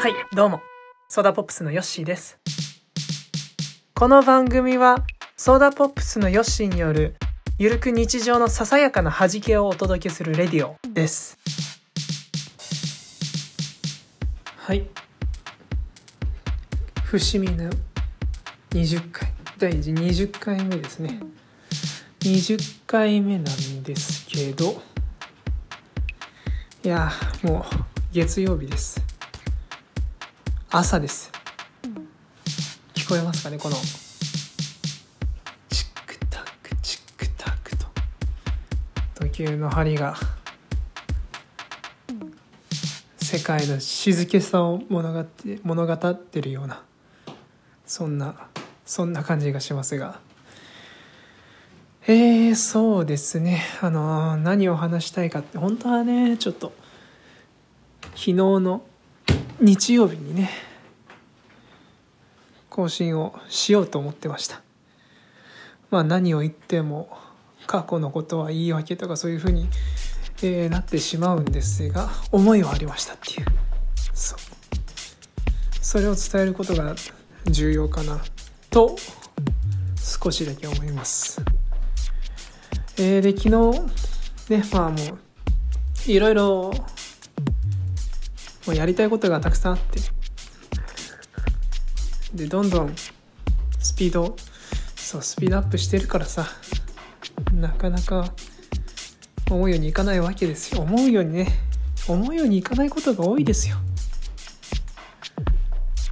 はいどうも。ソーダポップスのヨッシーです。この番組はソーダポップスのヨッシーによるゆるく日常のささやかな弾けをお届けするレディオです。はい。伏見の20回。第20回目ですね。20回目なんですけどいやもう月曜日です。朝です。聞こえますかねこの。チックタックチックタックと。時計の針が。世界の静けさを物語って物語ってるような。そんなそんな感じがしますが。えー、そうですね。あの何を話したいかって本当はねちょっと昨日の日曜日にね更新をしようと思ってました。まあ何を言っても過去のことは言い訳とかそういうふうに、えー、なってしまうんですが思いはありましたっていう。そう。それを伝えることが重要かなと少しだけ思います。えー、で昨日ねまあもういろいろもうやりたいことがたくさんあって。でどんどんスピードそうスピードアップしてるからさ。なかなか思うようにいかないわけですよ。思うようにね。思うようにいかないことが多いですよ。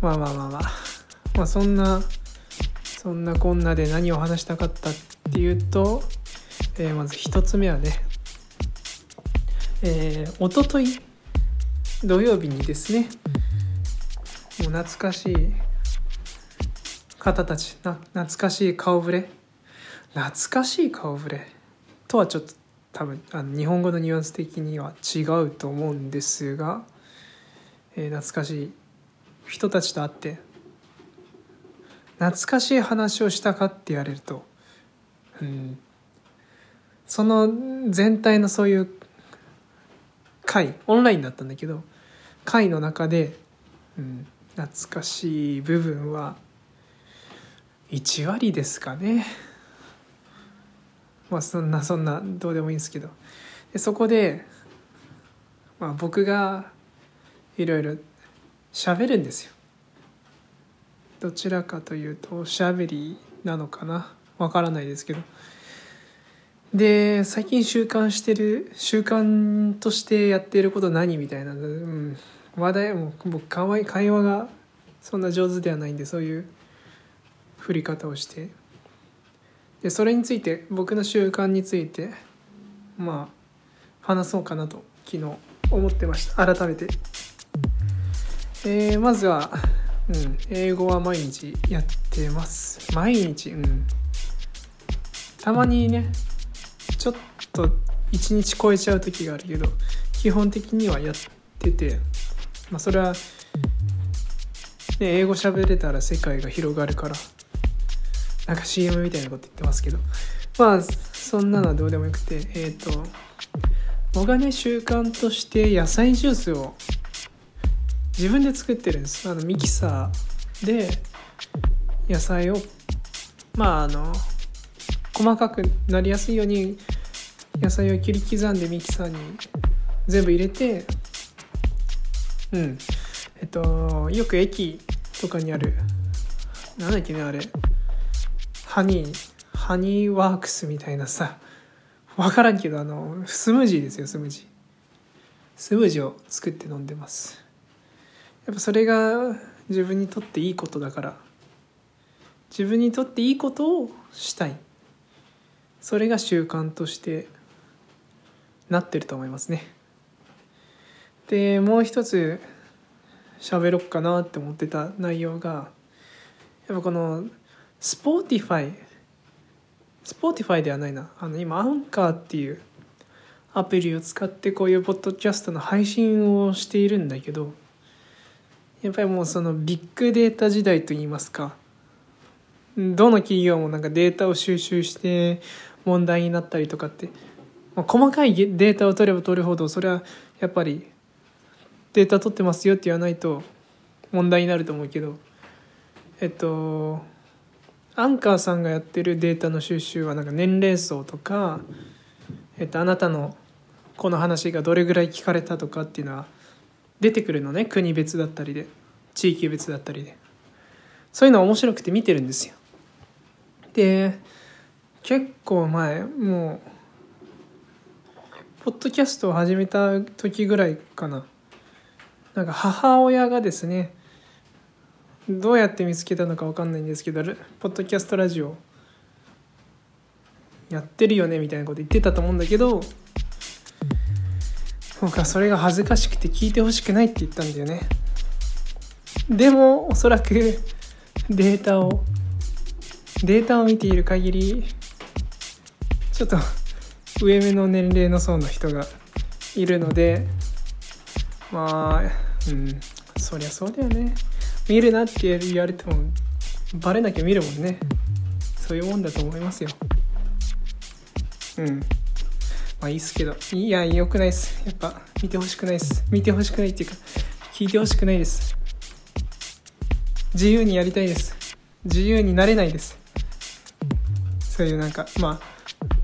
まあまあまあまあ。まあそんなそんなこんなで何を話したかったっていうと、えー、まず一つ目はねえー、おととい土曜日にですねもう懐かしい方たちな懐かしい顔ぶれ。懐かしい顔ぶれ。とはちょっと多分あの日本語のニュアンス的には違うと思うんですが、えー、懐かしい人たちと会って懐かしい話をしたかって言われると、うん、その全体のそういう会オンラインだったんだけど会の中で、うん、懐かしい部分は1割ですかね。まあそんなそんなどうでもいいんですけど。でそこで、まあ、僕がいろいろ喋るんですよ。どちらかというとおしゃべりなのかな。わからないですけど。で最近習慣してる習慣としてやってること何みたいな、うん、話題も僕かわい会話がそんな上手ではないんでそういう振り方をして。でそれについて僕の習慣についてまあ話そうかなと昨日思ってました。改めて、えー、まずは、うん、英語は毎日やってます。毎日うん。たまにねと1日超えちゃう時があるけど基本的にはやっててまあそれは、ね、英語喋れたら世界が広がるからなんか CM みたいなこと言ってますけどまあそんなのはどうでもよくてえっ、ー、と僕がね習慣として野菜ジュースを自分で作ってるんです。あのミキサーで野菜をまああの細かくなりやすいように野菜を切り刻んでミキサーに全部入れてうん。えっとよく駅とかにあるなんだっけねあれ。ハニーハニーワークスみたいなさ分からんけどあのスムージーですよスムージー。スムージーを作って飲んでます。やっぱそれが自分にとっていいことだから。自分にとっていいことをしたい。それが習慣としてなってると思いますね。でもう一つ喋ろっかなって思ってた内容がやっぱこのスポーティファイスポーティファイではないな。あの今アンカーっていうアプリを使ってこういうポッドキャストの配信をしているんだけどやっぱりもうそのビッグデータ時代といいますかどの企業もなんかデータを収集して問題になったりとかって細かいデータを取れば取るほどそれはやっぱりデータ取ってますよって言わないと問題になると思うけどえっとアンカーさんがやってるデータの収集はなんか年齢層とか、えっと、あなたのこの話がどれぐらい聞かれたとかっていうのは出てくるのね国別だったりで地域別だったりで。そういうの面白くて見てるんですよ。で結構前もうポッドキャストを始めた時ぐらいかな。なんか母親がですねどうやって見つけたのか分かんないんですけどポッドキャストラジオやってるよねみたいなこと言ってたと思うんだけど僕はそれが恥ずかしくて聞いてほしくないって言ったんだよね。でもおそらくデータをデータを見ている限りちょっと上目の年齢の層の人がいるのでまあうんそりゃそうだよね。見るなって言われてもバレなきゃ見るもんね。そういうもんだと思いますよ。うん。まあいいっすけど。いやよくないっす。やっぱ見てほしくないっす。見てほしくないっていうか聞いてほしくないです。自由にやりたいです。自由になれないです。そういうなんかまあ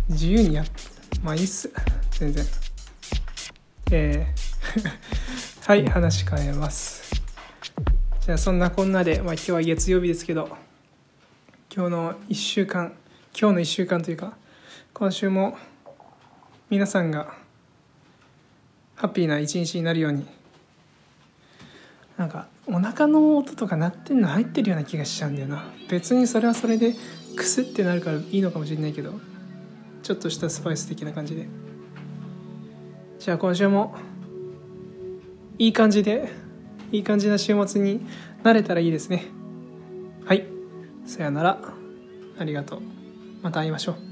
自由にやっまあいいっす。全然。えー。はい話変えます。じゃあそんなこんなで、まあ、今日は月曜日ですけど今日の1週間今日の1週間というか今週も皆さんがハッピーな一日になるようになんかお腹の音とか鳴ってんの入ってるような気がしちゃうんだよな。別にそれはそれでクスってなるからいいのかもしれないけどちょっとしたスパイス的な感じで。じゃあ今週もいい感じでいい感じな週末になれたらいいですね。はい。さよなら。ありがとう。また会いましょう。